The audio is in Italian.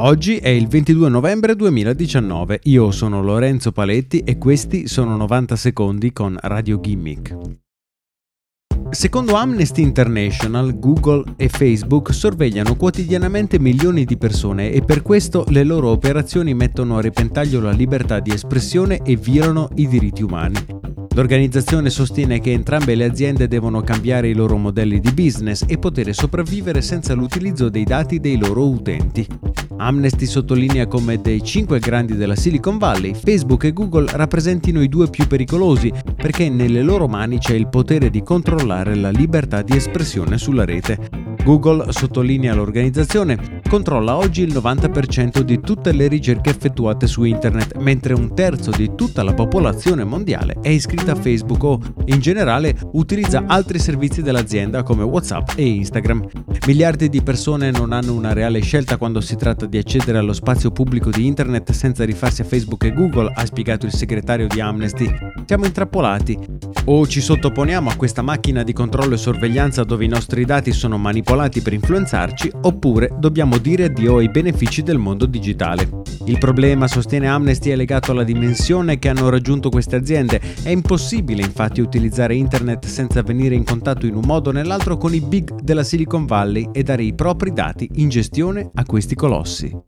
Oggi è il 22 novembre 2019, io sono Lorenzo Paletti e questi sono 90 secondi con Radio Gimmick. Secondo Amnesty International, Google e Facebook sorvegliano quotidianamente milioni di persone e per questo le loro operazioni mettono a repentaglio la libertà di espressione e violano i diritti umani. L'organizzazione sostiene che entrambe le aziende devono cambiare i loro modelli di business e poter sopravvivere senza l'utilizzo dei dati dei loro utenti. Amnesty sottolinea come dei cinque grandi della Silicon Valley, Facebook e Google rappresentino i due più pericolosi perché nelle loro mani c'è il potere di controllare la libertà di espressione sulla rete. Google, sottolinea l'organizzazione, controlla oggi il 90% di tutte le ricerche effettuate su Internet, mentre un terzo di tutta la popolazione mondiale è iscritta a Facebook o, in generale, utilizza altri servizi dell'azienda come WhatsApp e Instagram. Miliardi di persone non hanno una reale scelta quando si tratta di accedere allo spazio pubblico di Internet senza rifarsi a Facebook e Google, ha spiegato il segretario di Amnesty. Siamo intrappolati o ci sottoponiamo a questa macchina di controllo e sorveglianza dove i nostri dati sono manipolati per influenzarci, oppure dobbiamo dire addio ai benefici del mondo digitale. Il problema, sostiene Amnesty, è legato alla dimensione che hanno raggiunto queste aziende. È impossibile infatti utilizzare internet senza venire in contatto in un modo o nell'altro con i big della Silicon Valley e dare i propri dati in gestione a questi colossi.